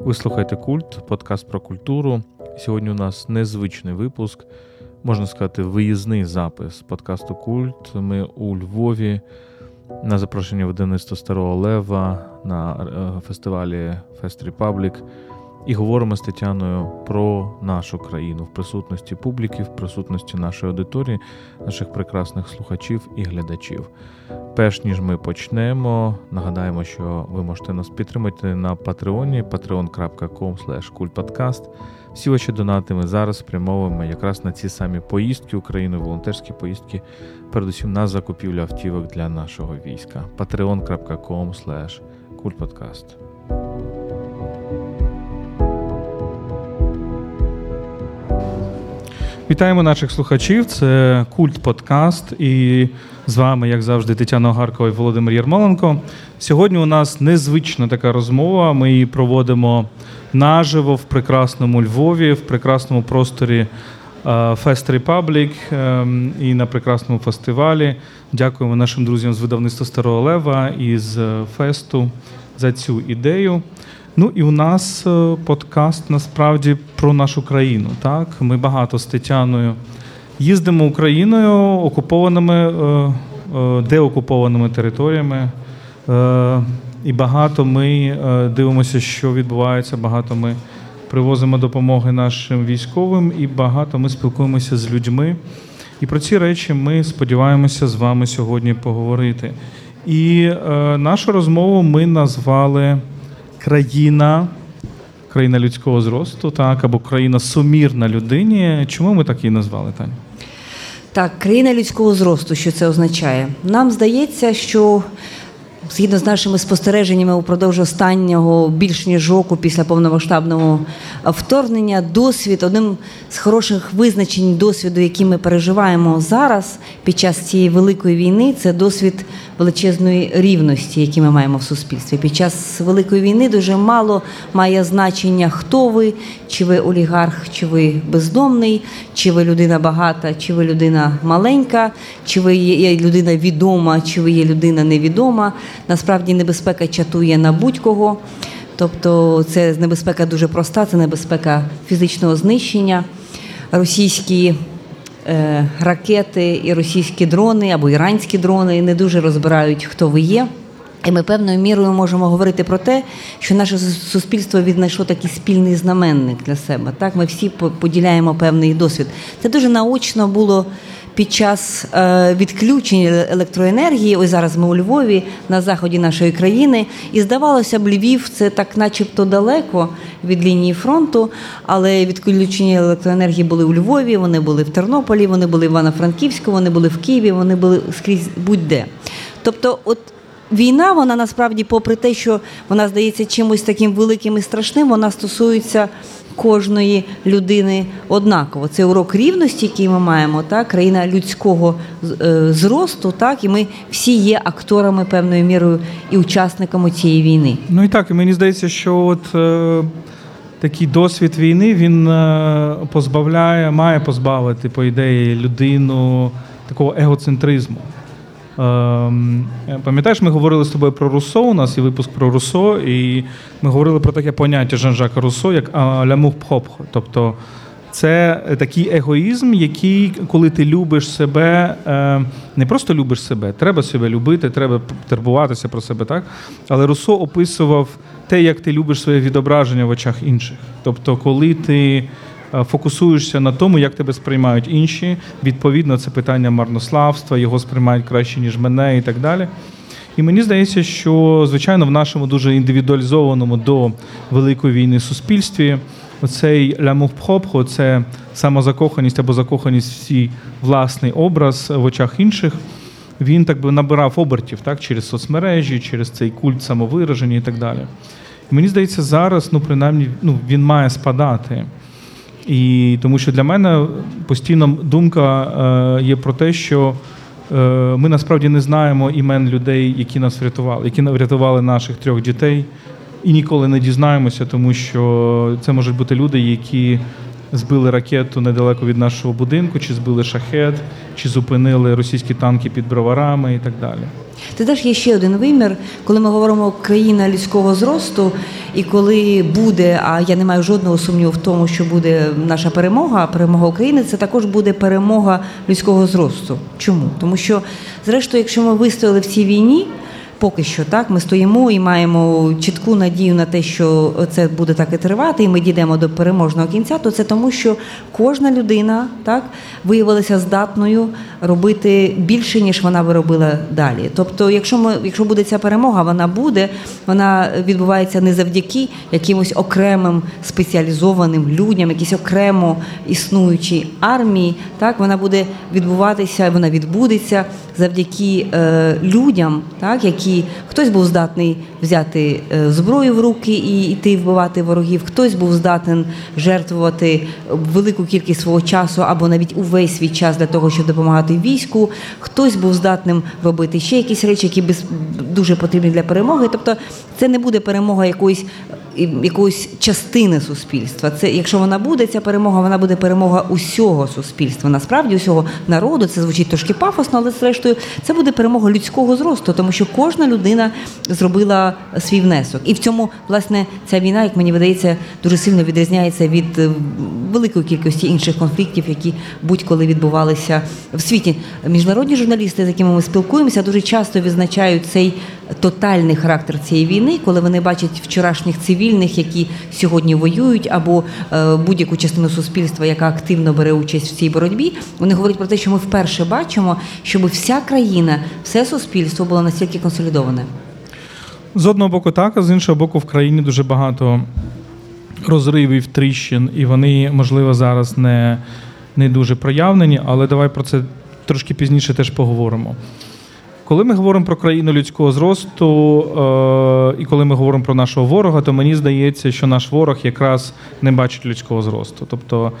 Ви слухаєте культ, подкаст про культуру. Сьогодні у нас незвичний випуск, можна сказати, виїзний запис подкасту Культ. Ми у Львові на запрошення видавництва Старого Лева на е, фестивалі Fest Republic і говоримо з Тетяною про нашу країну в присутності публіки, в присутності нашої аудиторії, наших прекрасних слухачів і глядачів. Перш ніж ми почнемо, нагадаємо, що ви можете нас підтримати на Патреоні patreon.com kultpodcast. Всі ваші донати ми зараз спрямовуємо якраз на ці самі поїздки України, волонтерські поїздки, передусім на закупівлю автівок для нашого війська. patreon.com kultpodcast. Вітаємо наших слухачів. Це Культ Подкаст. І з вами, як завжди, Тетяна Огаркова і Володимир Єрмоленко. Сьогодні у нас незвична така розмова. Ми її проводимо наживо в прекрасному Львові, в прекрасному просторі Fest Republic і на прекрасному фестивалі. Дякуємо нашим друзям з видавництва Старого Лева і з Фесту за цю ідею. Ну і у нас е, подкаст насправді про нашу країну. Так, ми багато з Тетяною їздимо Україною окупованими, е, е, деокупованими територіями. І багато ми дивимося, що відбувається. Багато ми привозимо допомоги нашим військовим, і багато ми спілкуємося з людьми. І про ці речі ми сподіваємося з вами сьогодні поговорити. І нашу розмову ми назвали країна, країна людського зросту, так, або країна сумірна людині. Чому ми так її назвали, Таня? Так, країна людського зросту, що це означає? Нам здається, що згідно з нашими спостереженнями упродовж останнього більш ніж року після повномасштабного вторгнення, досвід одним з хороших визначень досвіду, який ми переживаємо зараз під час цієї великої війни, це досвід величезної рівності, які ми маємо в суспільстві. Під час великої війни дуже мало має значення, хто ви, чи ви олігарх, чи ви бездомний, чи ви людина багата, чи ви людина маленька, чи ви є людина відома, чи ви є людина невідома. Насправді небезпека чатує на будь-кого. Тобто це небезпека дуже проста, це небезпека фізичного знищення. Російські ракети і російські дрони або іранські дрони не дуже розбирають, хто ви є. І ми певною мірою можемо говорити про те, що наше суспільство віднайшло такий спільний знаменник для себе. Так, ми всі поділяємо певний досвід. Це дуже наочно було під час е, відключення електроенергії. Ось зараз ми у Львові на заході нашої країни, і здавалося б, Львів це так, начебто, далеко від лінії фронту, але відключення електроенергії були у Львові, вони були в Тернополі, вони були в Івано-Франківську, вони були в Києві, вони були скрізь будь-де. Тобто, от. Війна, вона насправді, попри те, що вона здається чимось таким великим і страшним, вона стосується кожної людини однаково. Це урок рівності, який ми маємо, так, країна людського е, зросту, так, і ми всі є акторами певною мірою і учасниками цієї війни. Ну і так, і мені здається, що от. Е... Такий досвід війни він е, позбавляє, має позбавити, по ідеї, людину такого егоцентризму. Ем, пам'ятаєш, ми говорили з тобою про Руссо, у нас є випуск про Руссо, і ми говорили про таке поняття Жан-Жака Руссо, як лямух пхопхо. Тобто це такий егоїзм, який, коли ти любиш себе, е, не просто любиш себе, треба себе любити, треба турбуватися про себе, так? Але Руссо описував те, як ти любиш своє відображення в очах інших. Тобто, коли ти фокусуєшся на тому, як тебе сприймають інші. Відповідно, це питання марнославства, його сприймають краще, ніж мене, і так далі. І мені здається, що звичайно в нашому дуже індивідуалізованому до великої війни суспільстві оцей лямух-пхопхо, це самозакоханість або закоханість в власний образ в очах інших. Він так би набирав обертів так, через соцмережі, через цей культ самовираження і так далі. І мені здається, зараз, ну принаймні, ну, він має спадати. І тому що для мене постійно думка е, є про те, що е, ми насправді не знаємо імен людей, які нас врятували, які врятували наших трьох дітей, і ніколи не дізнаємося, тому що це можуть бути люди, які збили ракету недалеко від нашого будинку, чи збили шахет, чи зупинили російські танки під броварами і так далі. Ти знаєш, є ще один вимір, коли ми говоримо країна людського зросту, і коли буде, а я не маю жодного сумніву в тому, що буде наша перемога, перемога України, це також буде перемога людського зросту. Чому? Тому що, зрештою, якщо ми вистояли в цій війні. Поки що так, ми стоїмо і маємо чітку надію на те, що це буде так і тривати, і ми дійдемо до переможного кінця. То це тому, що кожна людина так виявилася здатною робити більше, ніж вона би робила далі. Тобто, якщо ми, якщо буде ця перемога, вона буде, вона відбувається не завдяки якимось окремим спеціалізованим людям, якісь окремо існуючій армії. Так вона буде відбуватися, вона відбудеться завдяки е, людям, так які хтось був здатний взяти е, зброю в руки і йти вбивати ворогів, хтось був здатен жертвувати велику кількість свого часу або навіть увесь свій час для того, щоб допомагати війську. Хтось був здатним робити ще якісь речі, які дуже потрібні для перемоги. Тобто, це не буде перемога якоїсь якоїсь частини суспільства. Це якщо вона буде, ця перемога, вона буде перемога усього суспільства. Насправді усього народу. Це звучить трошки пафосно, але зрештою це буде перемога людського зросту, тому що кожна людина зробила свій внесок. І в цьому власне ця війна, як мені видається, дуже сильно відрізняється від е, великої кількості інших конфліктів, які будь-коли відбувалися в світі. Міжнародні журналісти, з якими ми спілкуємося, дуже часто відзначають цей тотальний характер цієї війни, коли вони бачать вчорашніх цивільних, які сьогодні воюють, або е, будь-яку частину суспільства, яка активно бере участь в цій боротьбі. Вони говорять про те, що ми вперше бачимо, щоб вся країна, все суспільство було настільки консолідоване. З одного боку, так, а з іншого боку, в країні дуже багато розривів, тріщин, і вони, можливо, зараз не, не дуже проявлені, але давай про це трошки пізніше теж поговоримо. Коли ми говоримо про країну людського зросту, е, і коли ми говоримо про нашого ворога, то мені здається, що наш ворог якраз не бачить людського зросту. Тобто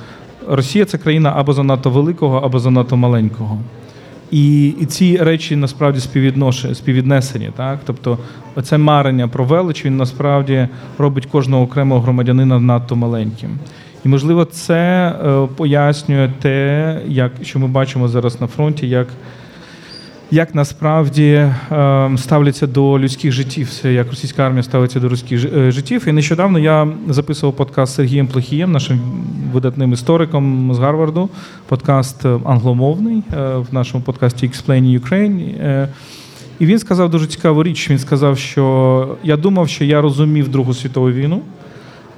Росія це країна або занадто великого, або занадто маленького. І і ці речі насправді співвіднесені. Так? Тобто, оце марення про велич він насправді робить кожного окремого громадянина надто маленьким. І, можливо, це е, пояснює те, як що ми бачимо зараз на фронті, як як насправді ем, ставляться до людських життів, як російська армія ставиться до людських е, життів. І нещодавно я записував подкаст з Сергієм Плохієм, нашим видатним істориком з Гарварду, подкаст е, англомовний е, в нашому подкасті Explain Ukraine. І він сказав дуже цікаву річ. Він сказав, що я думав, що я розумів Другу світову війну.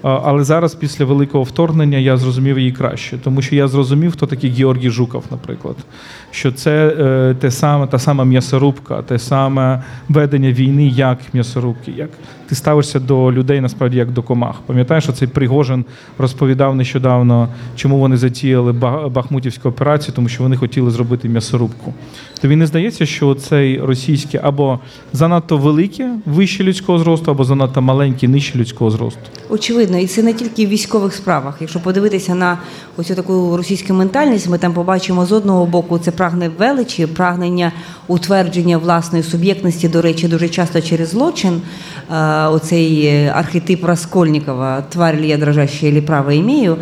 Але зараз, після великого вторгнення, я зрозумів її краще, тому що я зрозумів, хто такий Георгій Жуков, наприклад, що це е, те саме, та сама м'ясорубка, те саме ведення війни, як м'ясорубки, як ти ставишся до людей насправді як до комах. Пам'ятаєш, що цей Пригожин розповідав нещодавно, чому вони затіяли Бахмутівську операцію, тому що вони хотіли зробити м'ясорубку. Тобі не здається, що цей російський або занадто велике вище людського зросту, або занадто маленьке, нижче людського зросту? Очевидно, і це не тільки в військових справах. Якщо подивитися на оцю таку російську ментальність, ми там побачимо з одного боку це прагне величі, прагнення утвердження власної суб'єктності, до речі, дуже часто через злочин. Оцей архетип Раскольнікова тварь я дрожаща і право імію.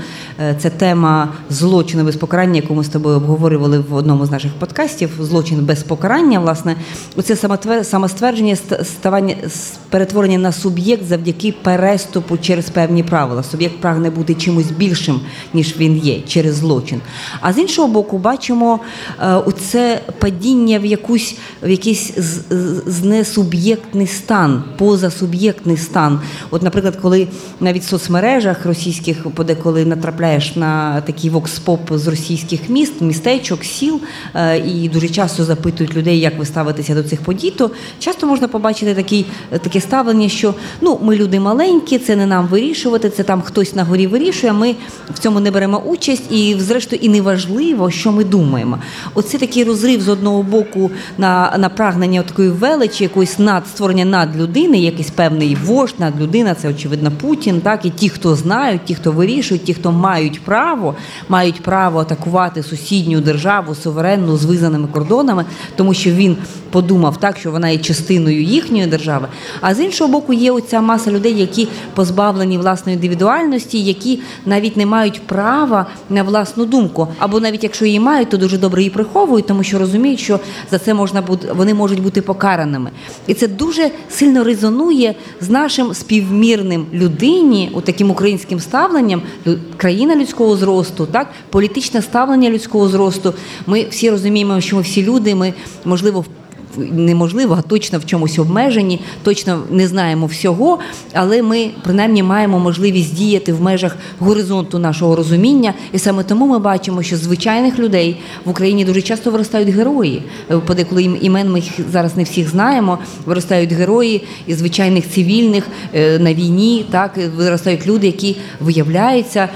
Це тема злочину без покарання, яку ми з тобою обговорювали в одному з наших подкастів. Злочин без покарання, власне, оце самоствердження, ставання перетворення на суб'єкт завдяки переступу через певні правила. Суб'єкт прагне бути чимось більшим, ніж він є, через злочин. А з іншого боку, бачимо оце падіння в якусь в якийсь знесуб'єктний стан, позасуб'єктний стан. От, наприклад, коли навіть в соцмережах російських подеколи натрапляєш на такий вокс-поп з російських міст, містечок, сіл, е, і дуже часто запитують людей, як ви ставитеся до цих подій, то часто можна побачити такий, таке ставлення, що ну ми люди маленькі, це не нам вирішувати, це там хтось на горі вирішує. Ми в цьому не беремо участь, і, зрештою, і неважливо, що ми думаємо. Оце такий розрив з одного боку на на прагнення такої величі, якоїсь над створення над людини, якийсь певний вождь, над людина, це очевидно Путін. Так і ті, хто знають, ті, хто вирішують, ті, хто мають право, мають право атакувати сусідню державу суверенну з визнаними кордонами, тому що він подумав так, що вона є частиною їхньої держави. А з іншого боку, є оця маса людей, які позбавлені власної індивідуальності, які навіть не мають права на власну думку, або навіть якщо її мають, то дуже добре її приховують, тому що розуміють, що за це можна бути, вони можуть бути покараними. І це дуже сильно резонує з нашим співмірним людині, у таким українським ставленням, країна людського зросту, так політичне ставлення людського зросту. Ми всі розуміємо, що ми всі люди, ми можливо в неможливо, а точно в чомусь обмежені, точно не знаємо всього, але ми принаймні маємо можливість діяти в межах горизонту нашого розуміння. І саме тому ми бачимо, що звичайних людей в Україні дуже часто виростають герої. Подеколи ім- імен ми їх зараз не всіх знаємо. Виростають герої із звичайних цивільних е, на війні. Так виростають люди, які виявляються,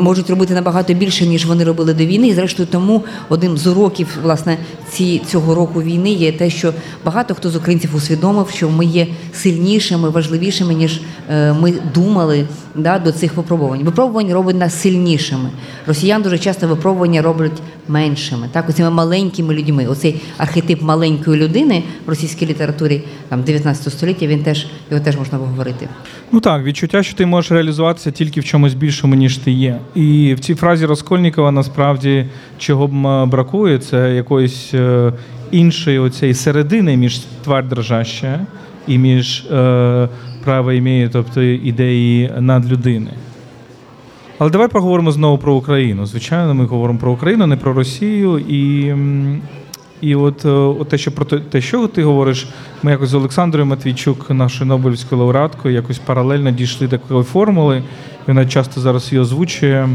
можуть робити набагато більше, ніж вони робили до війни. І зрештою, тому одним з уроків власне ці цього року війни є те, що багато хто з українців усвідомив, що ми є сильнішими, важливішими, ніж ми думали да, до цих випробувань. Випробувань робить нас сильнішими. Росіян дуже часто випробування роблять меншими, так, оцими маленькими людьми. Оцей архетип маленької людини в російській літературі там 19 століття. Він теж його теж можна обговорити. Ну так, відчуття, що ти можеш реалізуватися тільки в чомусь більшому, ніж ти є. І в цій фразі Розкольнікова насправді чого б бракує, це якоїсь е, іншої оцієї середини між тварь дрожаща і між е, право імеє, тобто ідеї надлюдини. Але давай поговоримо знову про Україну. Звичайно, ми говоримо про Україну, не про Росію. І, і от, е, от те, що про те- те, що ти говориш, ми якось з Олександрою Матвійчук, нашою Нобелівською лауреаткою, якось паралельно дійшли до такої формули. І вона часто зараз її озвучує е,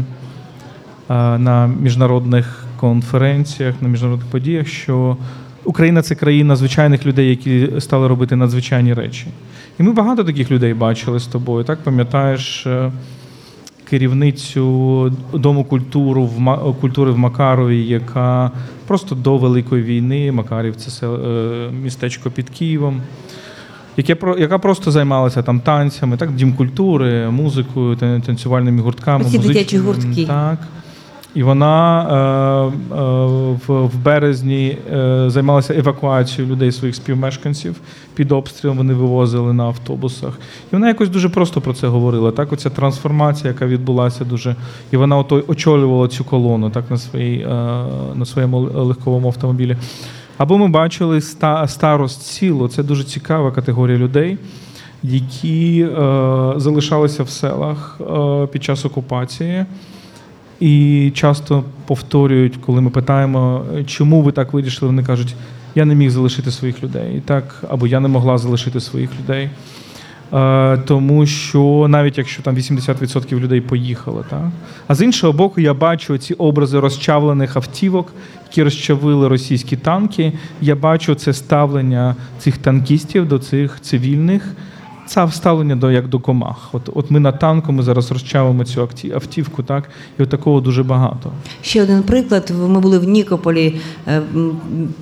на міжнародних конференціях, на міжнародних подіях, що Україна це країна звичайних людей, які стали робити надзвичайні речі. І ми багато таких людей бачили з тобою. Так пам'ятаєш е, керівницю дому культуру в культури в Макарові, яка просто до Великої війни, Макарів це е, містечко під Києвом. Яка просто займалася там танцями, так дім культури, музикою, танцювальними гуртками, Оці дитячі гуртки. Так. І вона е, е, в, березні е, займалася евакуацією людей своїх співмешканців під обстрілом. Вони вивозили на автобусах. І вона якось дуже просто про це говорила. Так, оця трансформація, яка відбулася дуже, і вона ото очолювала цю колону так на своїй е, на своєму легковому автомобілі. Або ми бачили ста, старост сіло. Це дуже цікава категорія людей, які е, залишалися в селах е, під час окупації. І часто повторюють, коли ми питаємо, чому ви так вирішили, вони кажуть, я не міг залишити своїх людей, так, або я не могла залишити своїх людей. Е, тому що навіть якщо там 80% людей поїхали, так? а з іншого боку, я бачу ці образи розчавлених автівок, які розчавили російські танки. Я бачу це ставлення цих танкістів до цих цивільних. Це ставлення до як до комах. От, от ми на танку, ми зараз розчавимо цю автівку, так, і от такого дуже багато. Ще один приклад. Ми були в Нікополі е,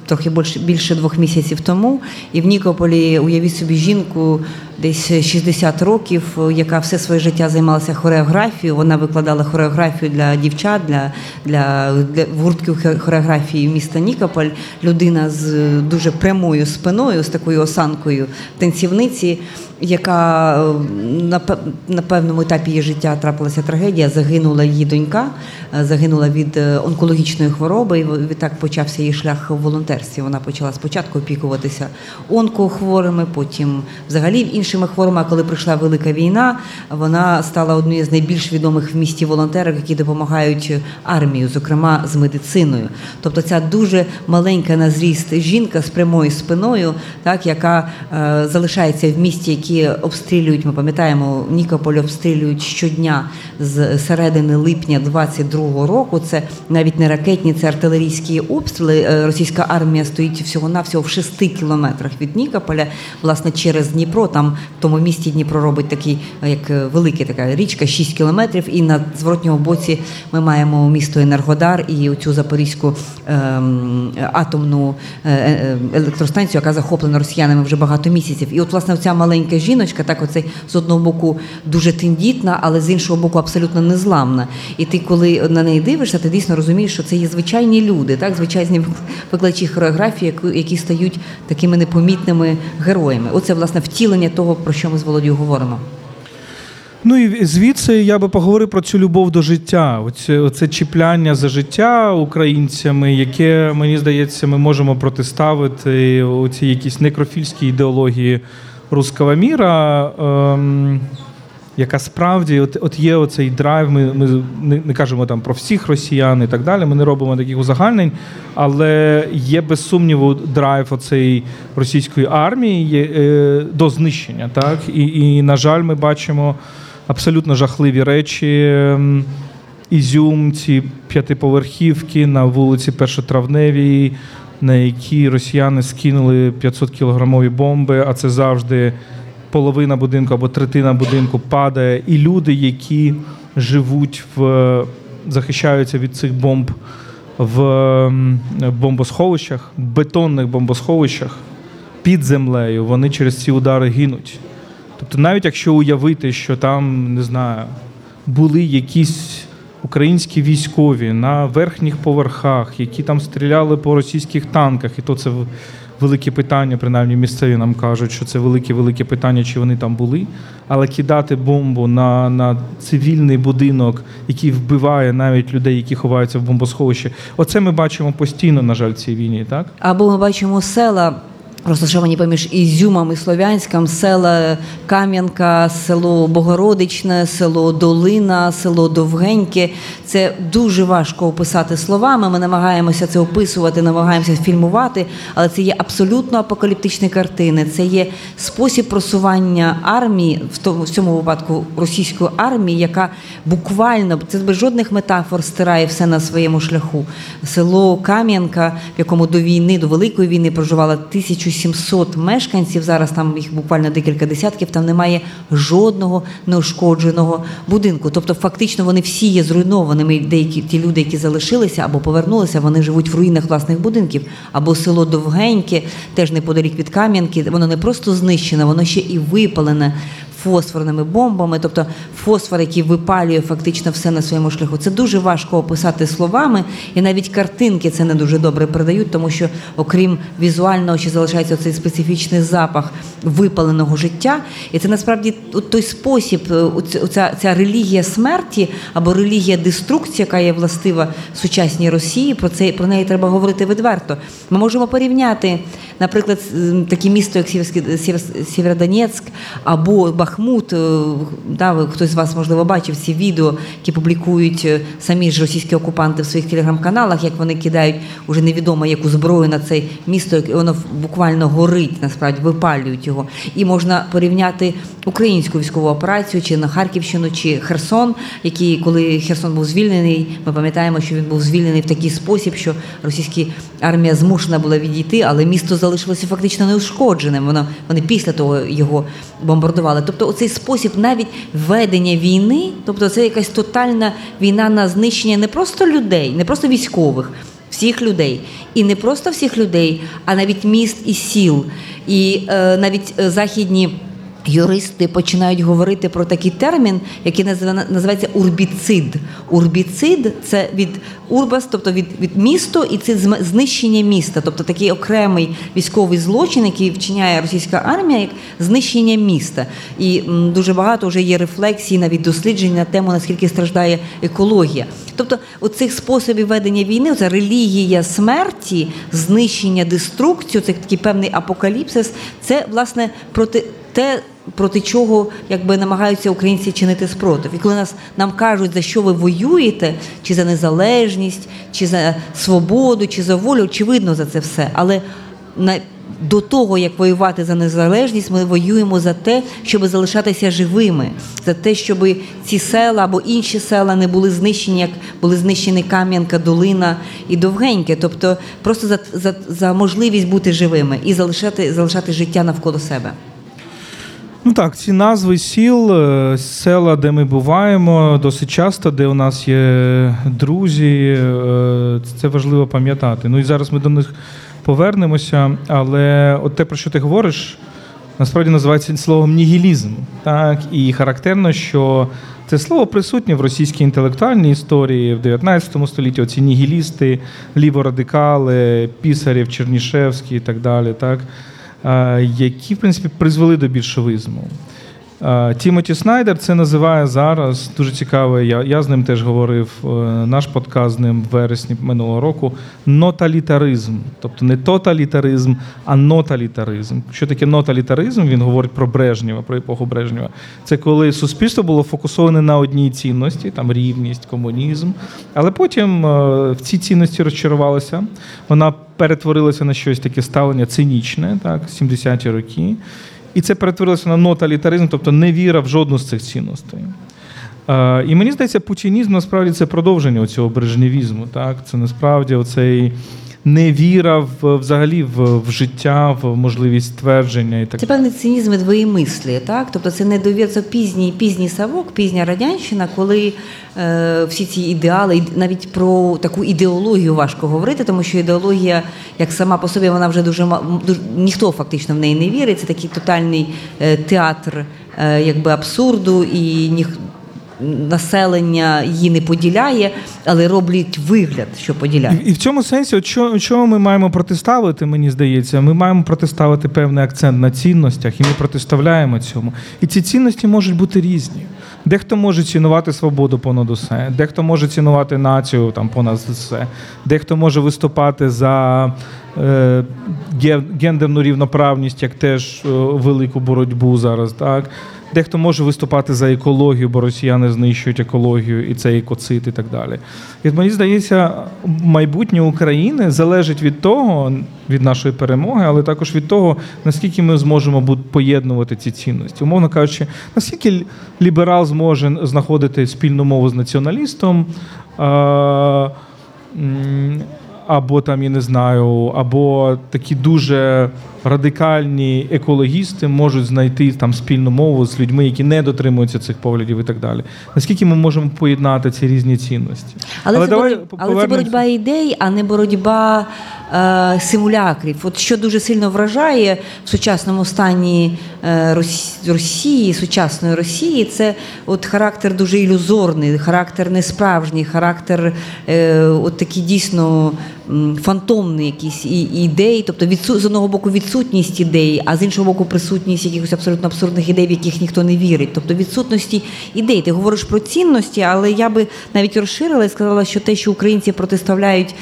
трохи більше, більше двох місяців тому. І в Нікополі уявіть собі жінку десь 60 років, е, яка все своє життя займалася хореографією. Вона викладала хореографію для дівчат, для, для, для гуртків хореографії міста Нікополь. Людина з е, дуже прямою спиною, з такою осанкою танцівниці. Яка е, на на певному етапі її життя трапилася трагедія, загинула її донька, загинула від онкологічної хвороби. І відтак почався її шлях в волонтерстві. Вона почала спочатку опікуватися онкохворими, потім взагалі іншими хворими. Коли прийшла велика війна, вона стала однією з найбільш відомих в місті волонтерів, які допомагають армію, зокрема з медициною. Тобто ця дуже маленька на зріст жінка з прямою спиною, так яка е, залишається в місті, які обстрілюють. Ми пам'ятаємо, Нікополь обстрілюють щодня з середини липня 22-го року. Це навіть не ракетні, це артилерійські обстріли. Е, Російська армія стоїть всього навсього в 6 кілометрах від Нікополя, власне, через Дніпро. Там в тому місті Дніпро робить такий, е, як е, велика така річка, 6 кілометрів. І на зворотньому боці ми маємо місто Енергодар і цю запорізьку ем, атомну е, електростанцію, яка захоплена росіянами вже багато місяців. І от, власне, ця маленька жіночка, так оцей з одного боку дуже тендітна, але з іншого боку абсолютно незламна. І ти, коли на неї дивишся, ти дійсно розумієш, що це є звичайні люди, так, звичайні викладачі хореографії, які стають такими непомітними героями. Оце, власне, втілення того, про що ми з Володією говоримо. Ну і звідси я би поговорив про цю любов до життя. Оце, оце чіпляння за життя українцями, яке мені здається, ми можемо протиставити оці якісь некрофільські ідеології руского міра. Ем, яка справді от, от є оцей драйв. Ми, ми не, не кажемо там про всіх росіян і так далі. Ми не робимо таких узагальнень, але є без сумніву драйв оцей російської армії є, е, до знищення. Так і, і на жаль, ми бачимо абсолютно жахливі речі. Ем, Ізюм, ці п'ятиповерхівки на вулиці Першотравневій, на які росіяни скинули 500 кілограмові бомби, а це завжди половина будинку або третина будинку падає. І люди, які живуть в захищаються від цих бомб в бомбосховищах, бетонних бомбосховищах під землею, вони через ці удари гинуть. Тобто, навіть якщо уявити, що там, не знаю, були якісь українські військові на верхніх поверхах, які там стріляли по російських танках, і то це велике питання, принаймні місцеві нам кажуть, що це велике-велике питання, чи вони там були. Але кидати бомбу на, на цивільний будинок, який вбиває навіть людей, які ховаються в бомбосховищі, оце ми бачимо постійно, на жаль, в цій війні, так? Або ми бачимо села, розташовані поміж Ізюмом і Слов'янськом, села Кам'янка, село Богородичне, село Долина, село Довгеньке. Це дуже важко описати словами. Ми намагаємося це описувати, намагаємося фільмувати, але це є абсолютно апокаліптичні картини. Це є спосіб просування армії, в тому в цьому випадку російської армії, яка буквально це без жодних метафор стирає все на своєму шляху. Село Кам'янка, в якому до війни, до великої війни проживало 1700 мешканців. Зараз там їх буквально декілька десятків. Там немає жодного неушкодженого будинку. Тобто, фактично, вони всі є зруйнованими. Деякі ті люди, які залишилися або повернулися, вони живуть в руїнах власних будинків. Або село Довгеньке, теж неподалік від Кам'янки. Воно не просто знищене, воно ще і випалене фосфорними бомбами, тобто фосфор, який випалює фактично все на своєму шляху. Це дуже важко описати словами, і навіть картинки це не дуже добре передають, тому що, окрім візуального, ще залишається цей специфічний запах випаленого життя. І це насправді той спосіб, е, оця ця релігія смерті або релігія деструкції, яка є властива сучасній Росії. Про це про неї треба говорити відверто. Ми можемо порівняти, наприклад, таке місто, як Сєвєродонецьк або Бахмут. Е, Да, хтось з вас можливо бачив ці відео, які публікують е, самі ж російські окупанти в своїх телеграм-каналах, як вони кидають уже невідомо яку зброю на це місто, як воно буквально горить, насправді випалюють його. І можна порівняти українську військову операцію чи на Харківщину, чи Херсон, який, коли Херсон був звільнений, ми пам'ятаємо, що він був звільнений в такий спосіб, що російська армія змушена була відійти, але місто залишилося фактично неушкодженим. Воно вони після того його бомбардували. Тобто, оцей спосіб навіть ведення війни, тобто це якась тотальна війна на знищення не просто людей, не просто військових. Всіх людей, і не просто всіх людей, а навіть міст і сіл, і е, навіть е, західні юристи починають говорити про такий термін, який називається урбіцид. Урбіцид це від урбас, тобто від, від місто, і це знищення міста, тобто такий окремий військовий злочин, який вчиняє російська армія, як знищення міста. І м, дуже багато вже є рефлексій, навіть досліджень на тему, наскільки страждає екологія. Тобто, оцих способів ведення війни, це релігія смерті, знищення, деструкцію, це такий певний апокаліпсис. Це власне проти те, проти чого якби намагаються українці чинити спротив. І коли нас нам кажуть, за що ви воюєте, чи за незалежність, чи за свободу, чи за волю, очевидно за це все. Але на до того, як воювати за незалежність, ми воюємо за те, щоб залишатися живими, за те, щоб ці села або інші села не були знищені, як були знищені Кам'янка, Долина і Довгеньке. Тобто просто за, за, за можливість бути живими і залишати, залишати життя навколо себе. Ну так, ці назви сіл, е, села, де ми буваємо, досить часто, де у нас є друзі, е, це важливо пам'ятати. Ну і зараз ми до них повернемося, але от те, про що ти говориш, насправді називається словом нігілізм. Так? І характерно, що це слово присутнє в російській інтелектуальній історії в 19 столітті. Оці нігілісти, ліворадикали, Пісарєв, Чернішевський і так далі. Так? Е, які, в принципі, призвели до більшовизму. Е, Тімоті Снайдер це називає зараз дуже цікаво. Я я з ним теж говорив. е, Наш подкаст з ним в вересні минулого року. Ноталітаризм, тобто не тоталітаризм, а ноталітаризм. Що таке ноталітаризм? Він говорить про Брежнєва, про епоху Брежнєва. Це коли суспільство було фокусоване на одній цінності, там рівність, комунізм. Але потім е, в ці цінності розчарувалася. Вона перетворилася на щось таке ставлення цинічне, так, 70-ті роки. І це перетворилося на ноталітаризм, тобто не віра в жодну з цих цінностей. Е, і мені здається, путінізм насправді це продовження цього брежневізму. Так? Це насправді оцей невіра в, взагалі в, в життя, в можливість твердження і так Це певний цинізм і двоємислі, так? Тобто це не це пізній, пізній савок, пізня радянщина, коли е, всі ці ідеали, навіть про таку ідеологію важко говорити, тому що ідеологія, як сама по собі, вона вже дуже, дуже ніхто фактично в неї не вірить. Це такий тотальний е, театр е, якби абсурду, і ніх, населення її не поділяє, але роблять вигляд, що поділяє. І, і в цьому сенсі, от що, чого ми маємо протиставити, мені здається, ми маємо протиставити певний акцент на цінностях, і ми протиставляємо цьому. І ці цінності можуть бути різні. Дехто може цінувати свободу понад усе, дехто може цінувати націю там понад все, дехто може виступати за е, гендерну рівноправність, як теж е, велику боротьбу зараз. Так? Дехто може виступати за екологію, бо росіяни знищують екологію, і це екоцид, і так далі. І мені здається, майбутнє України залежить від того, від нашої перемоги, але також від того, наскільки ми зможемо поєднувати ці цінності. Умовно кажучи, наскільки ліберал зможе знаходити спільну мову з націоналістом. Або там, я не знаю, або такі дуже радикальні екологісти можуть знайти там спільну мову з людьми, які не дотримуються цих поглядів і так далі. Наскільки ми можемо поєднати ці різні цінності? Але, це, давай боротьба, але це боротьба ідей, а не боротьба е, симулякрів. От що дуже сильно вражає в сучасному стані е, Росії, сучасної Росії, це от характер дуже ілюзорний, характер несправжній, характер е, от такий дійсно м, фантомний якісь і, і тобто відсу, з одного боку відсутність ідей, а з іншого боку присутність якихось абсолютно абсурдних ідей, в яких ніхто не вірить. Тобто відсутності ідей. Ти говориш про цінності, але я би навіть розширила і сказала, що те, що українці протиставляють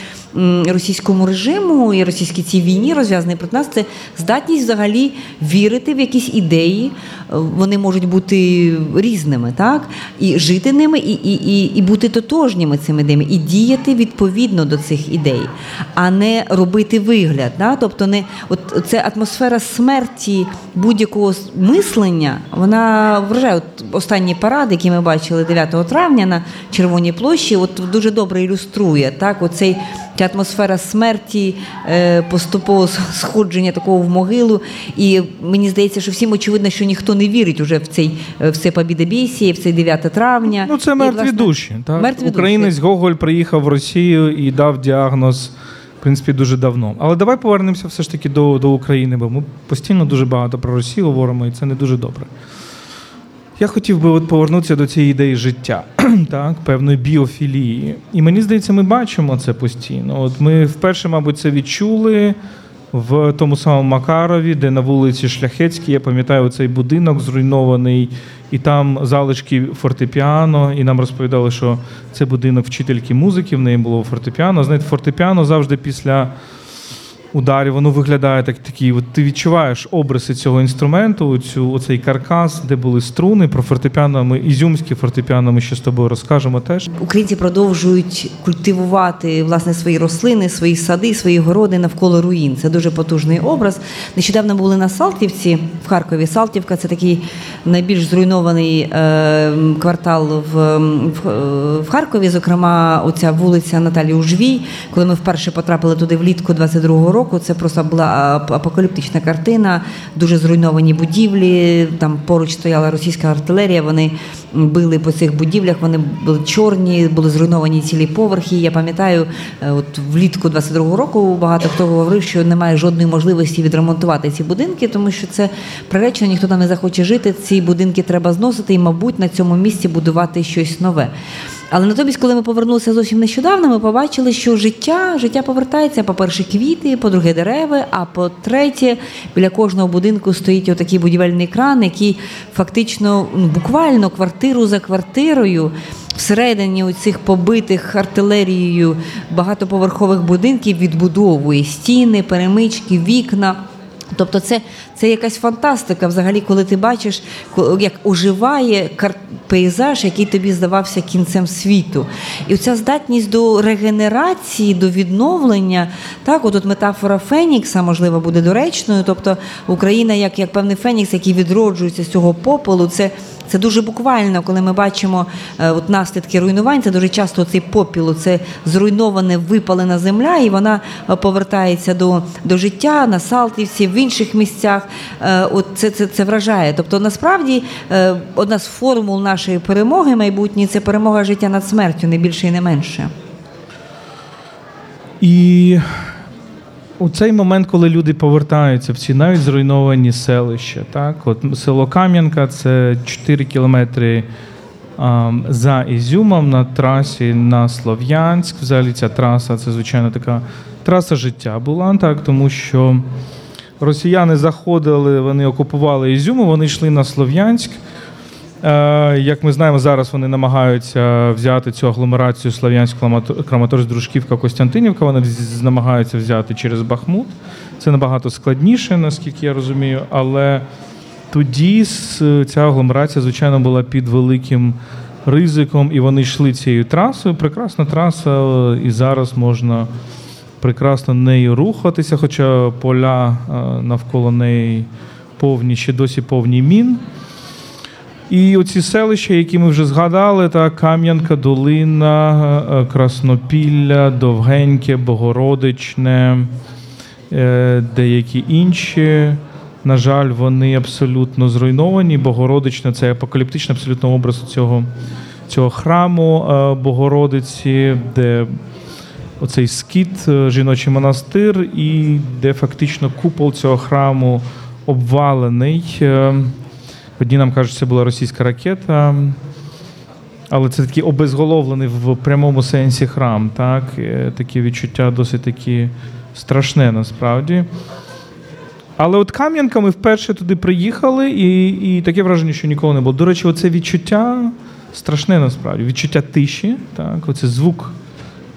російському режиму і російській цій війні, розв'язаний проти нас, це здатність взагалі вірити в якісь ідеї. Е, Вони можуть бути різними, так? І жити ними, і, і, і, і бути тотожніми цими ідеями, і діяти відповідно до цих ідей, а не робити вигляд. Да? Тобто, не от це атмосфера смерті будь-якого мислення, вона вражає. От останній парад, який ми бачили 9 травня на Червоній площі, от дуже добре ілюструє так, оцей ця атмосфера смерті, е, поступового сходження такого в могилу. І мені здається, що всім очевидно, що ніхто не вірить уже в цей в це побідобєсіє, в цей 9 травня. Ну, це І, мертві власне, душі. Так? Мертві Українець душі. Гоголь приїхав в Росію і дав діагноз, в принципі, дуже давно. Але давай повернемося все ж таки до, до України, бо ми постійно дуже багато про Росію говоримо, і це не дуже добре. Я хотів би от повернутися до цієї ідеї життя, так, певної біофілії. І мені здається, ми бачимо це постійно. От ми вперше, мабуть, це відчули в тому самому Макарові, де на вулиці Шляхетській, я пам'ятаю цей будинок зруйнований, і там залишки фортепіано, і нам розповідали, що це будинок вчительки музики, в неї було фортепіано. Знаєте, фортепіано завжди після ударів, воно виглядає так такий. От ти відчуваєш обриси цього інструменту, цю оцей каркас, де були струни. Про фортепіано ми ізюмське фортепіано ми ще з тобою розкажемо теж. Українці продовжують культивувати власне свої рослини, свої сади, свої городи навколо руїн. Це дуже потужний образ. Нещодавно були на Салтівці в Харкові. Салтівка це такий найбільш зруйнований е, квартал в, в, в Харкові. Зокрема, оця вулиця Наталі Ужвій. Коли ми вперше потрапили туди влітку 22-го року, це просто була апокаліптична картина, дуже зруйновані будівлі. Там поруч стояла російська артилерія. Вони били по цих будівлях. Вони були чорні, були зруйновані цілі поверхи. Я пам'ятаю, е, от влітку 22-го року багато хто говорив, що немає жодної можливості відремонтувати ці будинки, тому що це приречено, ніхто там не захоче жити. Ці будинки треба зносити, і, мабуть, на цьому місці будувати щось нове. Але натомість, коли ми повернулися зовсім нещодавно, ми побачили, що життя життя повертається, по-перше, квіти, по-друге, дерева, а по-третє, біля кожного будинку стоїть отакий будівельний кран, який фактично ну, буквально квартиру за квартирою. Всередині цих побитих артилерією багатоповерхових будинків відбудовує стіни, перемички, вікна. Тобто, це це якась фантастика, взагалі, коли ти бачиш, як оживає пейзаж, який тобі здавався кінцем світу. І ця здатність до регенерації, до відновлення, так, от, от метафора Фенікса, можливо, буде доречною. Тобто Україна, як як певний Фенікс, який відроджується з цього попелу, це це дуже буквально, коли ми бачимо е, от наслідки руйнувань. Це дуже часто цей попіл, це зруйноване, випалена земля, і вона е, повертається до до життя на Салтівці, в інших місцях. Е, от це це, це вражає. Тобто, насправді, одна з формул нашої перемоги майбутньої це перемога життя над смертю, не більше і не менше. І у цей момент, коли люди повертаються в ці навіть зруйновані селища, так, от село Кам'янка це 4 кілометри а, за Ізюмом на трасі на Слов'янськ. Взагалі ця траса це, звичайно, така траса життя була, так, тому що росіяни заходили, вони окупували Ізюм, вони йшли на Слов'янськ. Е, як ми знаємо, зараз вони намагаються взяти цю агломерацію Слав'янськ, Краматорськ, Дружківка, Костянтинівка. Вони намагаються взяти через Бахмут. Це набагато складніше, наскільки я розумію. Але тоді ця агломерація, звичайно, була під великим ризиком, і вони йшли цією трасою. Прекрасна траса, і зараз можна прекрасно нею рухатися, хоча поля е, навколо неї повні, ще досі повні мін. І оці селища, які ми вже згадали, так, Кам'янка, Долина, е, Краснопілля, Довгеньке, Богородичне, е, деякі інші. На жаль, вони абсолютно зруйновані. Богородичне це апокаліптичний абсолютно образ цього цього храму е, Богородиці, де оцей скіт, жіночий монастир, і де фактично купол цього храму обвалений. Одні нам кажуть, це була російська ракета, але це такий обезголовлений в прямому сенсі храм. так? Такі відчуття досить такі страшне насправді. Але от Кам'янка ми вперше туди приїхали, і і таке враження, що ніколи не було. До речі, оце відчуття страшне насправді. Відчуття тиші, так? Оце звук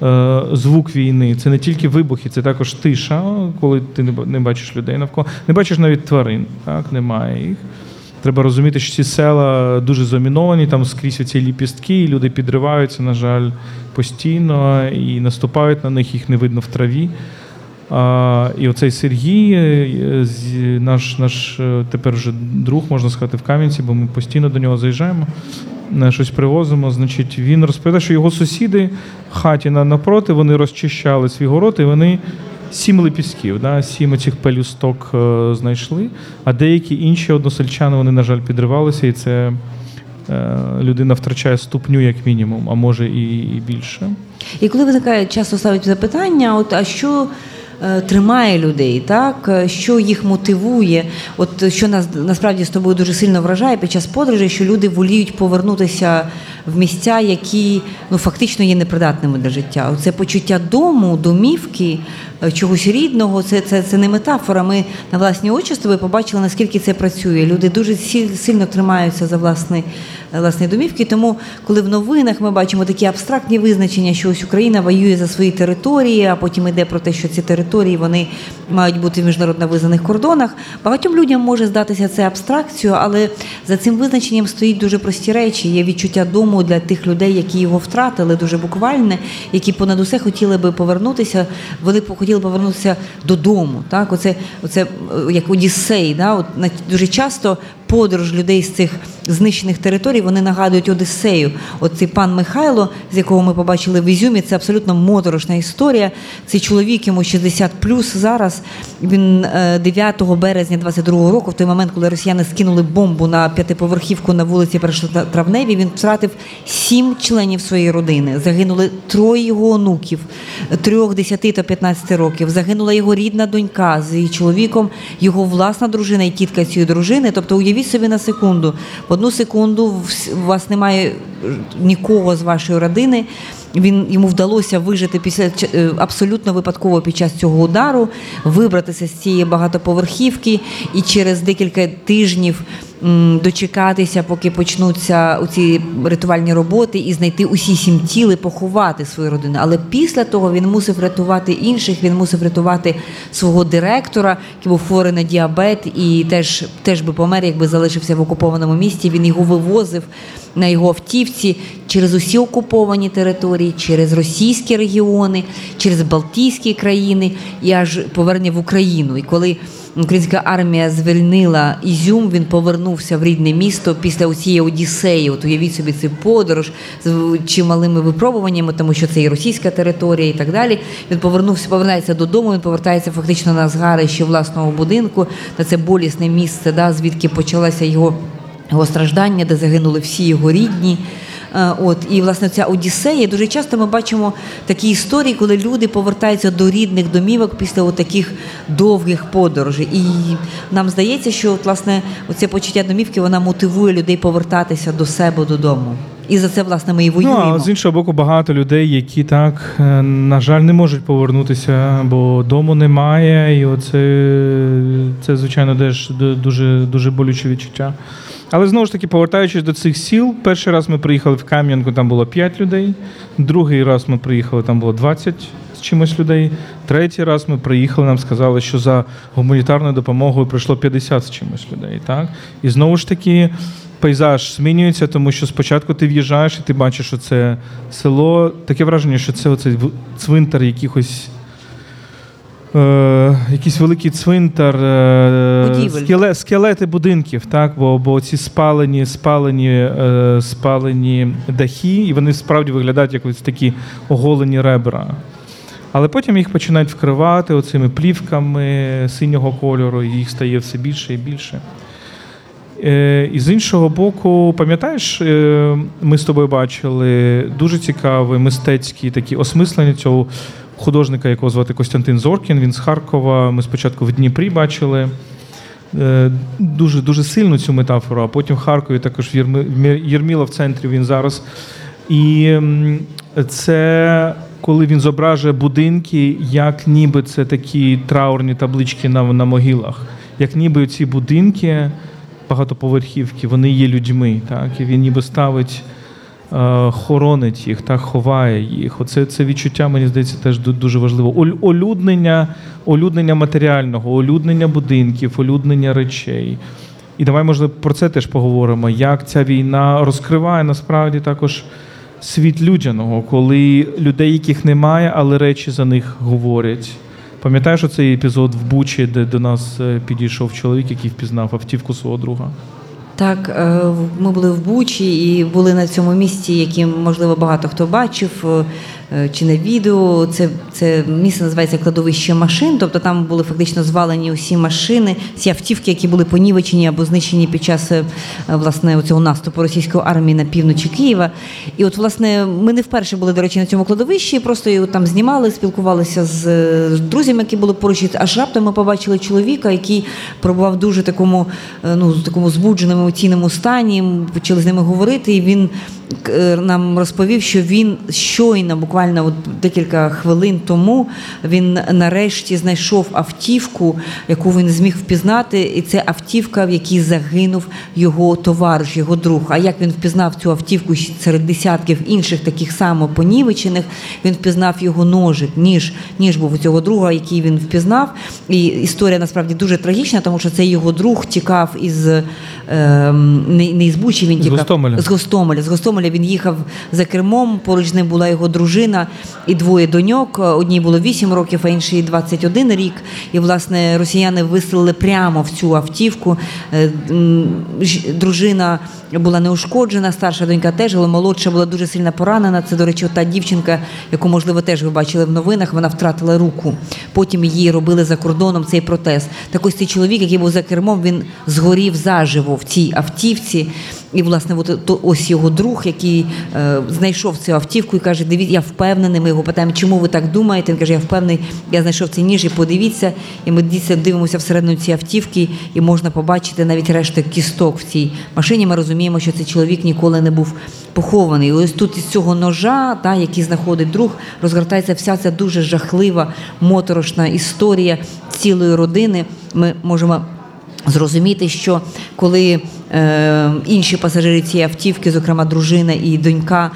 е, звук війни. Це не тільки вибухи, це також тиша, коли ти не бачиш людей навколо. Не бачиш навіть тварин, так? немає їх. Треба розуміти, що ці села дуже заміновані, там скрізь оці ліпістки, і люди підриваються, на жаль, постійно і наступають на них, їх не видно в траві. А, І оцей Сергій, е, наш наш е, тепер вже друг, можна сказати, в Кам'янці, бо ми постійно до нього заїжджаємо, е, щось привозимо. Значить, він розповідає, що його сусіди в хаті напроти вони розчищали свій город, і вони сім лепістків, да, сім цих пелюсток е, знайшли, а деякі інші односельчани, вони, на жаль, підривалися, і це е, людина втрачає ступню як мінімум, а може і, і більше. І коли виникає часто ставить запитання, от а що. Е, тримає людей, так що їх мотивує, от що нас насправді з тобою дуже сильно вражає під час подорожі, що люди воліють повернутися в місця, які ну фактично є непридатними для життя. Це почуття дому, домівки, Е, чогось рідного. Це це, це не метафора. Ми на власні очі з тобою побачили, наскільки це працює. Люди дуже сильно тримаються за власний Е, власне домівки. Тому, коли в новинах ми бачимо такі абстрактні визначення, що ось Україна воює за свої території, а потім йде про те, що ці території вони мають бути в міжнародно визнаних кордонах. Багатьом людям може здатися це абстракцією, але за цим визначенням стоїть дуже прості речі. Є відчуття дому для тих людей, які його втратили, дуже буквальне, які понад усе хотіли би повернутися. Вони хотіли повернутися додому. Так, оце, оце е, як Одіссей, да? От дуже часто подорож людей з цих знищених територій вони нагадують Одиссею. От цей пан Михайло, з якого ми побачили в Ізюмі, це абсолютно моторошна історія. Цей чоловік йому 60 плюс зараз. Він 9 е, березня 22-го року, в той момент, коли росіяни скинули бомбу на п'ятиповерхівку на вулиці Першотравневій, він втратив сім членів своєї родини. Загинули троє його онуків, трьох, десяти та 15 років. Загинула його рідна донька з її чоловіком, його власна дружина і тітка цієї дружини. Тобто, уявіть Уявіть собі на секунду. В одну секунду у вас немає нікого з вашої родини. Він йому вдалося вижити після е, абсолютно випадково під час цього удару, вибратися з цієї багатоповерхівки і через декілька тижнів дочекатися, поки почнуться ці рятувальні роботи, і знайти усі сім тіл і поховати свою родину. Але після того він мусив рятувати інших. Він мусив рятувати свого директора, який був хворий на діабет, і теж теж би помер, якби залишився в окупованому місті. Він його вивозив на його автівці через усі окуповані території, через російські регіони, через Балтійські країни і аж повернення в Україну. І коли українська армія звільнила Ізюм, він повернувся в рідне місто після усієї Одіссеї. От уявіть собі цю подорож з чималими випробуваннями, тому що це і російська територія, і так далі. Він повернувся, повертається додому. Він повертається фактично на згарище власного будинку, на це болісне місце, да, звідки почалася його його страждання, де загинули всі його рідні. Е, от і власне ця Одіссея. Дуже часто ми бачимо такі історії, коли люди повертаються до рідних домівок після таких довгих подорожей. І нам здається, що от, власне оце почуття домівки вона мотивує людей повертатися до себе додому. І за це власне ми і воюємо. Ну, а з іншого боку, багато людей, які так е, на жаль не можуть повернутися, бо дому немає, і оце це звичайно теж дуже дуже болюче відчуття. Але знову ж таки, повертаючись до цих сіл, перший раз ми приїхали в Кам'янку, там було 5 людей. Другий раз ми приїхали, там було 20 з чимось людей. Третій раз ми приїхали, нам сказали, що за гуманітарною допомогою прийшло 50 з чимось людей. Так? І знову ж таки. Пейзаж змінюється, тому що спочатку ти в'їжджаєш і ти бачиш, що це село. Таке враження, що це оцей цвинтар якихось Е, якийсь великий цвинтар, е, скеле, скелети будинків, так? бо бо ці спалені спалені, е, спалені дахи, і вони справді виглядають як ось такі оголені ребра. Але потім їх починають вкривати оцими плівками синього кольору, і їх стає все більше і більше. Е, і з іншого боку, пам'ятаєш, е, ми з тобою бачили дуже цікавий мистецький такі осмислення цього художника, якого звати Костянтин Зоркін. Він з Харкова. Ми спочатку в Дніпрі бачили е, дуже дуже сильну цю метафору, а потім в Харкові також Єрміла в центрі він зараз. І це коли він зображує будинки, як ніби це такі траурні таблички на на могилах, як ніби ці будинки багатоповерхівки, вони є людьми. Так? І він ніби ставить хоронить їх, так ховає їх. Оце це відчуття, мені здається, теж дуже важливо. Олюднення, олюднення матеріального, олюднення будинків, олюднення речей. І давай, можливо, про це теж поговоримо. Як ця війна розкриває насправді також світ людяного, коли людей, яких немає, але речі за них говорять. Пам'ятаєш оцей епізод в Бучі, де до нас е, підійшов чоловік, який впізнав автівку свого друга? Так, е, ми були в Бучі і були на цьому місці, яке, можливо, багато хто бачив. Е, чи на відео. Це це місце називається кладовище машин. Тобто там були фактично звалені усі машини, всі автівки, які були понівечені або знищені під час е, власне цього наступу російської армії на півночі Києва. І от, власне, ми не вперше були, до речі, на цьому кладовищі, просто його там знімали, спілкувалися з друзями, які були поруч. Аж раптом ми побачили чоловіка, який пробував дуже такому, е, ну такому збудженому емоційному стані. Почали з ними говорити, і він нам розповів, що він щойно буквально буквально от декілька хвилин тому він нарешті знайшов автівку, яку він зміг впізнати, і це автівка, в якій загинув його товариш, його друг. А як він впізнав цю автівку серед десятків інших таких само понівечених, він впізнав його ножик, ніж ніж був у цього друга, який він впізнав. І історія насправді дуже трагічна, тому що цей його друг тікав із е, не, не із Бучі, він тікав з Гостомеля. з Гостомеля. З Гостомеля він їхав за кермом. Поруч з ним була його дружина дружина і двоє доньок. Одній було 8 років, а іншій 21 рік. І власне росіяни вистрілили прямо в цю автівку. Е, дружина була неушкоджена, старша донька теж, але молодша була дуже сильно поранена. Це, до речі, та дівчинка, яку, можливо, теж ви бачили в новинах, вона втратила руку. Потім її робили за кордоном цей протез. Так ось цей чоловік, який був за кермом, він згорів заживо в цій автівці. І, власне, от, то, ось його друг, який е, знайшов цю автівку і каже: Дивіться, я впевнений. Ми його питаємо, чому ви так думаєте? Він каже, я впевнений, я знайшов цей ніж і подивіться. І ми дивимося всередину цієї автівки, і можна побачити навіть решту кісток в цій машині. Ми розуміємо, що цей чоловік ніколи не був похований. І ось тут із цього ножа, та, який знаходить друг, розгортається вся ця дуже жахлива моторошна історія цілої родини. Ми можемо. Зрозуміти, що коли е, інші пасажири цієї автівки, зокрема дружина і донька,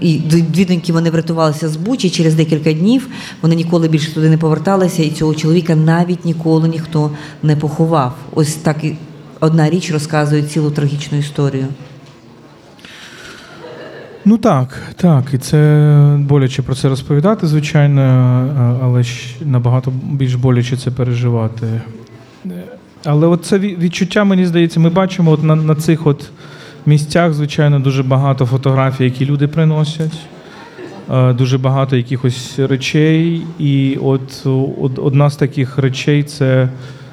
і дві доньки вони врятувалися з Бучі через декілька днів. Вони ніколи більше туди не поверталися, і цього чоловіка навіть ніколи ніхто не поховав. Ось так і одна річ розказує цілу трагічну історію. Ну так, так, і це боляче про це розповідати, звичайно, але ж набагато більш боляче це переживати. Але от це відчуття, мені здається, ми бачимо от на, на цих от місцях, звичайно, дуже багато фотографій, які люди приносять, е, дуже багато якихось речей. І от, одна з таких речей це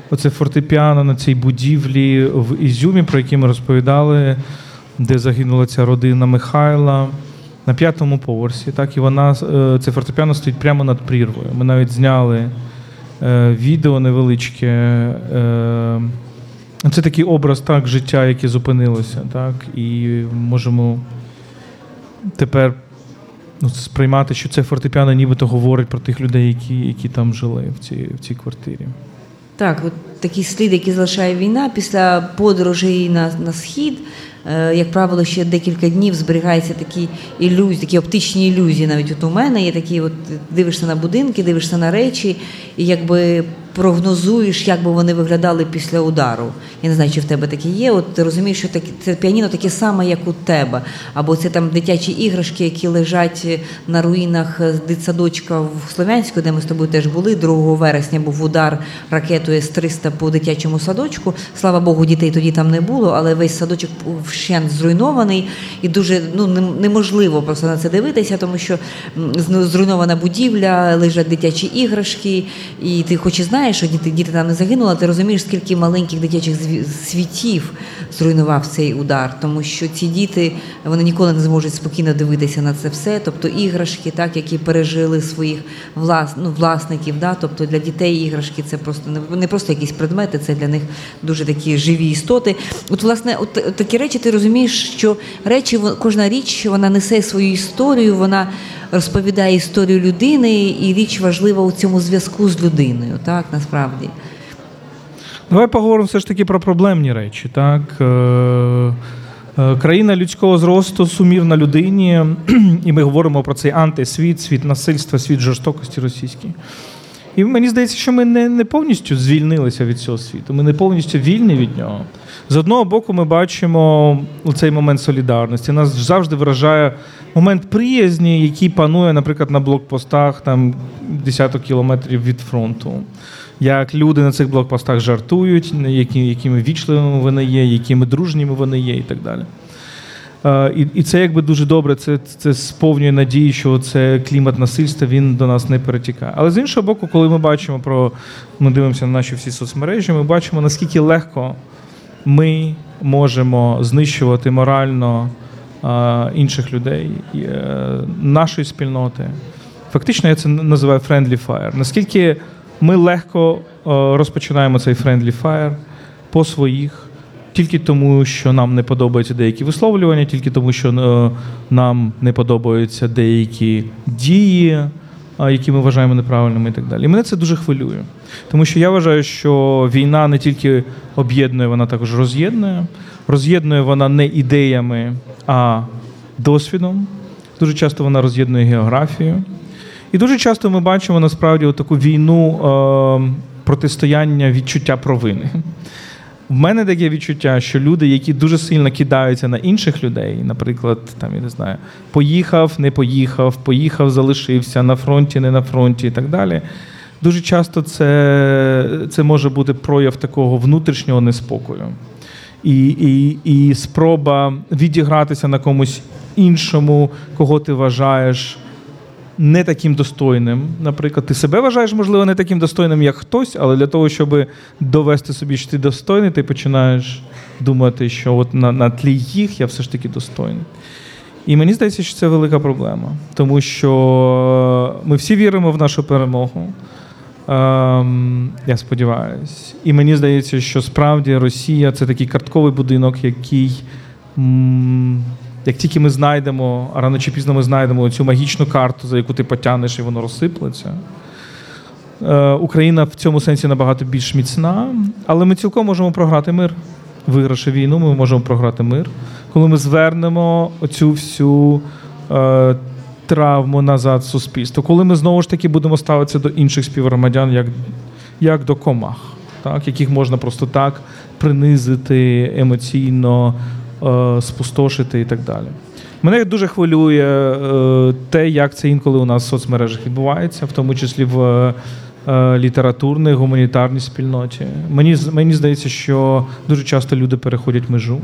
оце фортепіано на цій будівлі в Ізюмі, про які ми розповідали, де загинула ця родина Михайла. На п'ятому поверсі, так і вона е, це фортепіано стоїть прямо над прірвою. Ми навіть зняли відео невеличке. Е, це такий образ так, життя, яке зупинилося, так, і можемо тепер ну, сприймати, що це фортепіано нібито говорить про тих людей, які, які там жили в цій, в цій квартирі. Так, от такий слід, який залишає війна після подорожей на, на схід. Е, Як правило, ще декілька днів зберігається такі ілюзії, такі оптичні ілюзії. Навіть от у мене є такі, от дивишся на будинки, дивишся на речі, і якби прогнозуєш, як би вони виглядали після удару. Я не знаю, чи в тебе таке є. От ти розумієш, що таке це піаніно таке саме, як у тебе. Або це там дитячі іграшки, які лежать на руїнах дитсадочка в Слов'янську, де ми з тобою теж були. 2 вересня був удар ракетою С-300 по дитячому садочку. Слава Богу, дітей тоді там не було, але весь садочок вщент зруйнований і дуже ну неможливо просто на це дивитися, тому що зруйнована будівля, лежать дитячі іграшки, і ти хоч і знаєш, що діти, діти там не загинули, ти розумієш, скільки маленьких дитячих світів зруйнував цей удар, тому що ці діти вони ніколи не зможуть спокійно дивитися на це все. Тобто іграшки, так які пережили своїх влас, ну, власників. Да? Тобто для дітей іграшки це просто не, просто якісь предмети, це для них дуже такі живі істоти. От, власне, от, от такі речі, ти розумієш, що речі, кожна річ вона несе свою історію, вона розповідає історію людини, і річ важлива у цьому зв'язку з людиною, так насправді. Давай поговоримо все ж таки про проблемні речі. Так? Е, е, Країна людського зросту сумірна людині, і ми говоримо про цей антисвіт, світ насильства, світ жорстокості російський. І мені здається, що ми не, не повністю звільнилися від цього світу, ми не повністю вільні від нього. З одного боку, ми бачимо цей момент солідарності. Нас завжди вражає момент приязні, який панує, наприклад, на блокпостах там десяток кілометрів від фронту. Як люди на цих блокпостах жартують, які, якими вічливими вони є, якими дружніми вони є, і так далі. Е, І, і це якби дуже добре. Це, це сповнює надії, що це клімат насильства він до нас не перетікає. Але з іншого боку, коли ми бачимо про ми дивимося на наші всі соцмережі, ми бачимо наскільки легко ми можемо знищувати морально е, інших людей, е, нашої спільноти. Фактично, я це називаю friendly fire. Наскільки ми легко е, розпочинаємо цей friendly fire по своїх тільки тому, що нам не подобаються деякі висловлювання, тільки тому, що е, нам не подобаються деякі дії, які ми вважаємо неправильними і так далі. І мене це дуже хвилює. Тому що я вважаю, що війна не тільки об'єднує, вона також роз'єднує. Роз'єднує вона не ідеями, а досвідом. Дуже часто вона роз'єднує географію. І дуже часто ми бачимо насправді таку війну е, протистояння відчуття провини. В мене таке відчуття, що люди, які дуже сильно кидаються на інших людей, наприклад, там я не знаю, поїхав, не поїхав, поїхав, залишився на фронті, не на фронті і так далі. Дуже часто це, це може бути прояв такого внутрішнього неспокою. І, і, і спроба відігратися на комусь іншому, кого ти вважаєш не таким достойним. Наприклад, ти себе вважаєш, можливо, не таким достойним, як хтось, але для того, щоб довести собі, що ти достойний, ти починаєш думати, що от на, на тлі їх я все ж таки достойний. І мені здається, що це велика проблема, тому що ми всі віримо в нашу перемогу. Ем, я сподіваюся. І мені здається, що справді Росія це такий картковий будинок, який, м, як тільки ми знайдемо, а рано чи пізно ми знайдемо цю магічну карту, за яку ти потягнеш і воно розсиплеться. Е, Україна в цьому сенсі набагато більш міцна, але ми цілком можемо програти мир. Вигравши війну, ми можемо програти мир, коли ми звернемо оцю всю е, травму назад в суспільство, коли ми знову ж таки будемо ставитися до інших співгромадян як, як до комах, так, яких можна просто так принизити емоційно, спустошити і так далі. Мене дуже хвилює е, те, як це інколи у нас в соцмережах відбувається, в тому числі в е, літературній, гуманітарній спільноті. Мені, мені здається, що дуже часто люди переходять межу.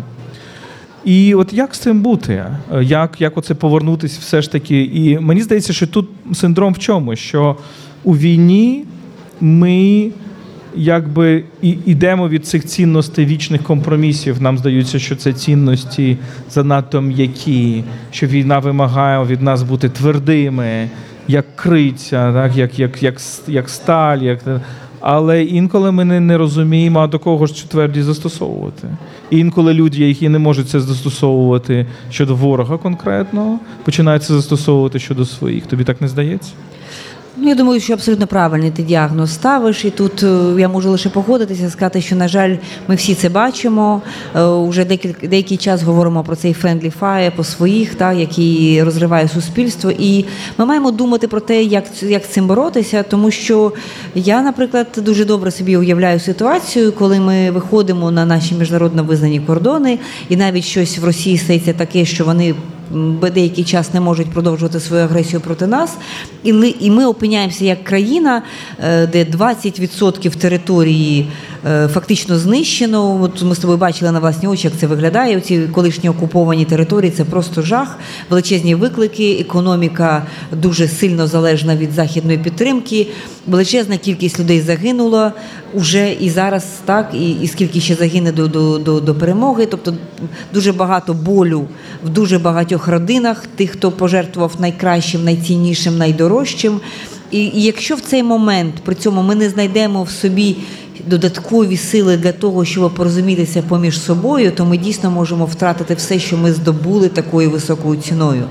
І от як з цим бути? Е, Як, як оце повернутися все ж таки? І мені здається, що тут синдром в чому? Що у війні ми якби і йдемо від цих цінностей вічних компромісів. Нам здається, що це цінності занадто м'які, що війна вимагає від нас бути твердими, як криця, так, як, як, як, як сталь. Як... Але інколи ми не, не розуміємо, а до кого ж цю твердість застосовувати. І інколи люди, які не можуть це застосовувати щодо ворога конкретно, починають це застосовувати щодо своїх. Тобі так не здається? Ну, я думаю, що абсолютно правильний ти діагноз ставиш, і тут е, я можу лише погодитися, сказати, що на жаль, ми всі це бачимо. Е, Уже декілька деякий час говоримо про цей friendly fire по своїх, так який розриває суспільство. І ми маємо думати про те, як як з цим боротися, тому що я, наприклад, дуже добре собі уявляю ситуацію, коли ми виходимо на наші міжнародно визнані кордони, і навіть щось в Росії стається таке, що вони деякий час не можуть продовжувати свою агресію проти нас, і, ми опиняємося як країна, е, де 20% території е, фактично знищено. От ми з тобою бачили на власні очі, як це виглядає. Ці колишні окуповані території це просто жах, величезні виклики. Економіка дуже сильно залежна від західної підтримки. Величезна кількість людей загинула уже і зараз, так і, і скільки ще загине до, до, до, до перемоги. Тобто дуже багато болю в дуже багатьох родинах, тих, хто пожертвував найкращим, найціннішим, найдорожчим. І, і якщо в цей момент при цьому ми не знайдемо в собі додаткові сили для того, щоб порозумітися поміж собою, то ми дійсно можемо втратити все, що ми здобули такою високою ціною.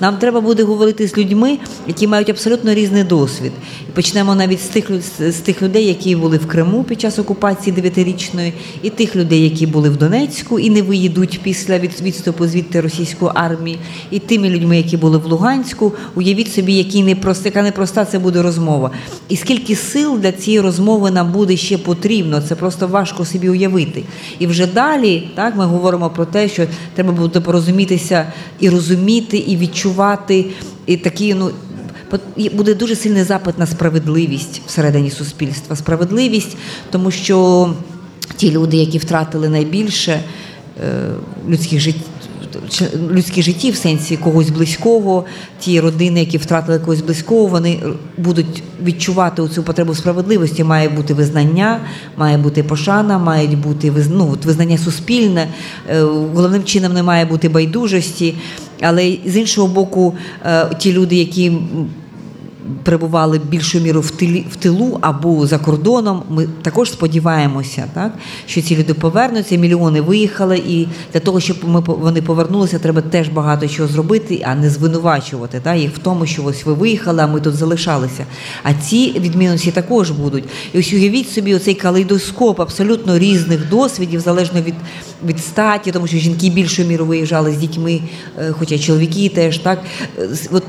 Нам треба буде говорити з людьми, які мають абсолютно різний досвід. І почнемо навіть з тих з тих людей, які були в Криму під час окупації дев'ятирічної, і тих людей, які були в Донецьку і не виїдуть після відступу звідти російської армії, і тими людьми, які були в Луганську. Уявіть собі, який непрост, яка непроста це буде розмова. І скільки сил для цієї розмови нам буде ще потрібно, це просто важко собі уявити. І вже далі так ми говоримо про те, що треба буде порозумітися і розуміти, і відчувати, і такі ну. Буде дуже сильний запит на справедливість всередині суспільства. Справедливість, тому що ті люди, які втратили найбільше е, людських життів. Людські житті в сенсі когось близького, ті родини, які втратили когось близького, вони будуть відчувати цю потребу справедливості. Має бути визнання, має бути пошана, має бути ну, визнання суспільне. Е, Головним чином не має бути байдужості. Але з іншого боку, е, ті люди, які перебували більшою мірою в тилі в тилу або за кордоном. Ми також сподіваємося, так що ці люди повернуться. Мільйони виїхали, і для того, щоб ми вони повернулися, треба теж багато чого зробити, а не звинувачувати так, їх в тому, що ось ви виїхали, а ми тут залишалися. А ці відмінності також будуть. І ось уявіть собі оцей калейдоскоп абсолютно різних досвідів, залежно від, від статі, тому що жінки більшою мірою виїжджали з дітьми, е, хоча чоловіки теж так. Е, От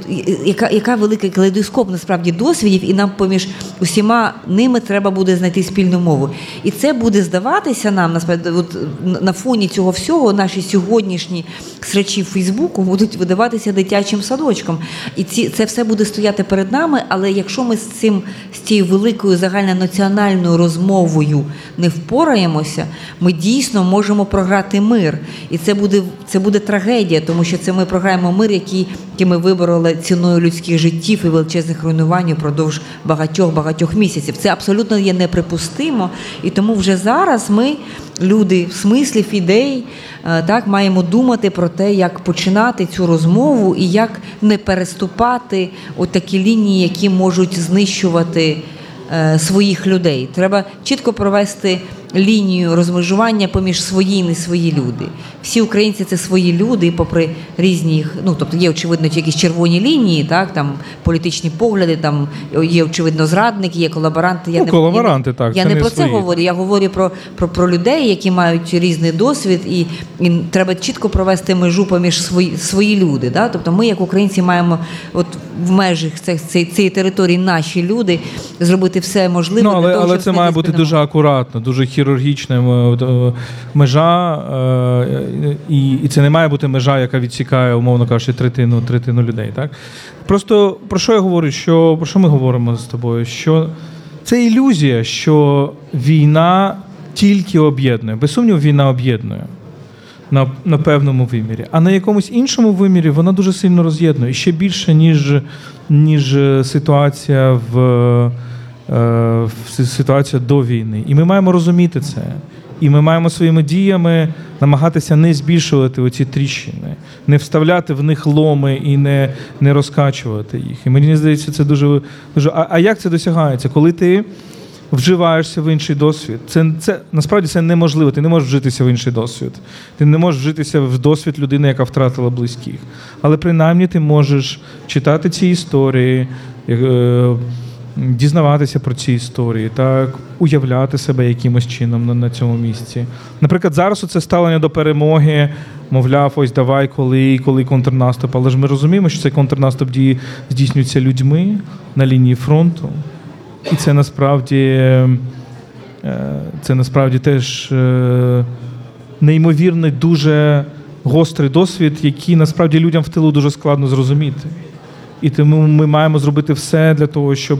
яка, яка велика калейдоскоп насправді досвідів, і нам поміж усіма ними треба буде знайти спільну мову. І це буде здаватися нам насправді, от на фоні цього всього наші сьогоднішні срачі в Фейсбуку будуть видаватися дитячим садочком. І ці це все буде стояти перед нами. Але якщо ми з цим з цією великою загальнонаціональною розмовою не впораємося, ми дійсно можемо програти мир. І це буде це буде трагедія, тому що це ми програємо мир, який, який ми вибороли ціною людських життів і величезних величезних руйнувань упродовж багатьох багатьох місяців. Це абсолютно є неприпустимо, і тому вже зараз ми, люди в смислів ідей, е, так маємо думати про те, як починати цю розмову і як не переступати от такі лінії, які можуть знищувати е, своїх людей. Треба чітко провести лінію розмежування поміж свої і не свої люди. Всі українці це свої люди, попри різні їх, ну тобто є очевидно якісь червоні лінії, так там політичні погляди, там є очевидно зрадники, є колаборанти. Я Ну, не колаборанти, я, так, Я це не про свої. це говорю. Я говорю про, про, про людей, які мають різний досвід, і, і треба чітко провести межу поміж свої свої люди. Да? Тобто ми, як українці, маємо от в межах цієї, цієї території наші люди зробити все можливе. Ну, для того, але щоб це має бути дуже акуратно, дуже хірургічна е, е, межа, е, і, це не має бути межа, яка відсікає, умовно кажучи, третину, третину людей. Так? Просто про що я говорю? Що, про що ми говоримо з тобою? Що це ілюзія, що війна тільки об'єднує. Без сумніву, війна об'єднує. На, на певному вимірі, а на якомусь іншому вимірі вона дуже сильно роз'єднує і ще більше, ніж, ніж ситуація в, ситуація до війни. І ми маємо розуміти це. І ми маємо своїми діями намагатися не збільшувати оці тріщини, не вставляти в них ломи і не, не розкачувати їх. І мені здається, це дуже. дуже... А, а як це досягається? Коли ти вживаєшся в інший досвід. Це, це насправді це неможливо. Ти не можеш вжитися в інший досвід. Ти не можеш вжитися в досвід людини, яка втратила близьких. Але принаймні ти можеш читати ці історії, е, дізнаватися про ці історії, так, уявляти себе якимось чином на, на цьому місці. Наприклад, зараз це ставлення до перемоги. Мовляв, ось давай, коли, коли контрнаступ. Але ж ми розуміємо, що цей контрнаступ дії здійснюється людьми на лінії фронту. І це насправді, е, це насправді теж е, неймовірний, дуже гострий досвід, який насправді людям в тилу дуже складно зрозуміти. І тому ми маємо зробити все для того, щоб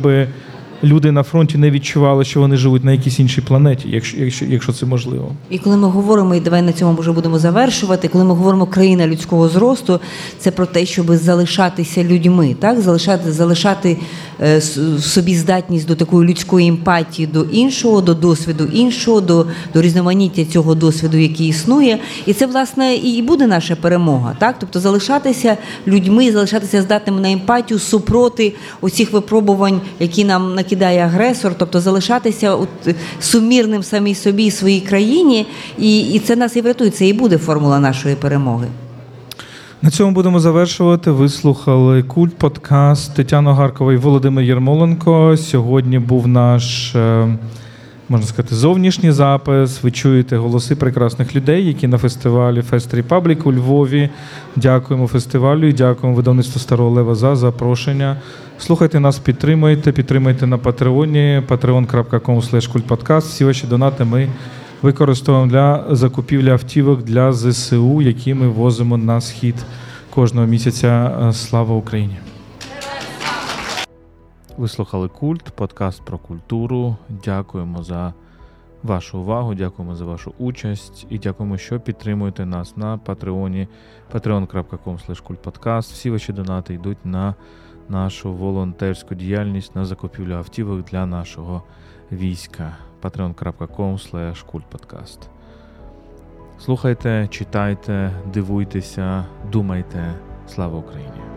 люди на фронті не відчували, що вони живуть на якійсь іншій планеті, якщо, якщо, якщо це можливо. І коли ми говоримо, і давай на цьому вже будемо завершувати, коли ми говоримо країна людського зросту, це про те, щоб залишатися людьми, так залишати, залишати е, собі здатність до такої людської емпатії до іншого, до досвіду іншого, до, до різноманіття цього досвіду, який існує. І це власне і буде наша перемога. Так, тобто залишатися людьми, залишатися здатними на емпатію супроти усіх випробувань, які нам накидає агресор, тобто залишатися от, сумірним самій собі своїй країні, і, і це нас і врятує. Це і буде формула нашої перемоги. На цьому будемо завершувати. Ви слухали культ подкаст Тетяна Огаркова і Володимир Єрмоленко. Сьогодні був наш, е, можна сказати, зовнішній запис. Ви чуєте голоси прекрасних людей, які на фестивалі Fest Republic у Львові. Дякуємо фестивалю і дякуємо видавництву Старого Лева за запрошення. Слухайте нас, підтримуйте, підтримуйте на Патреоні, patreon.com. Всі ваші донати ми використовуємо для закупівлі автівок для ЗСУ, які ми возимо на схід кожного місяця. Е, Слава Україні! Ви слухали культ, подкаст про культуру. Дякуємо за вашу увагу, дякуємо за вашу участь і дякуємо, що підтримуєте нас на Патреоні patreon.com. Всі ваші донати йдуть на нашу волонтерську діяльність на закупівлю автівок для нашого війська. patreon.com kultpodcast. Слухайте, читайте, дивуйтеся, думайте. Слава Україні!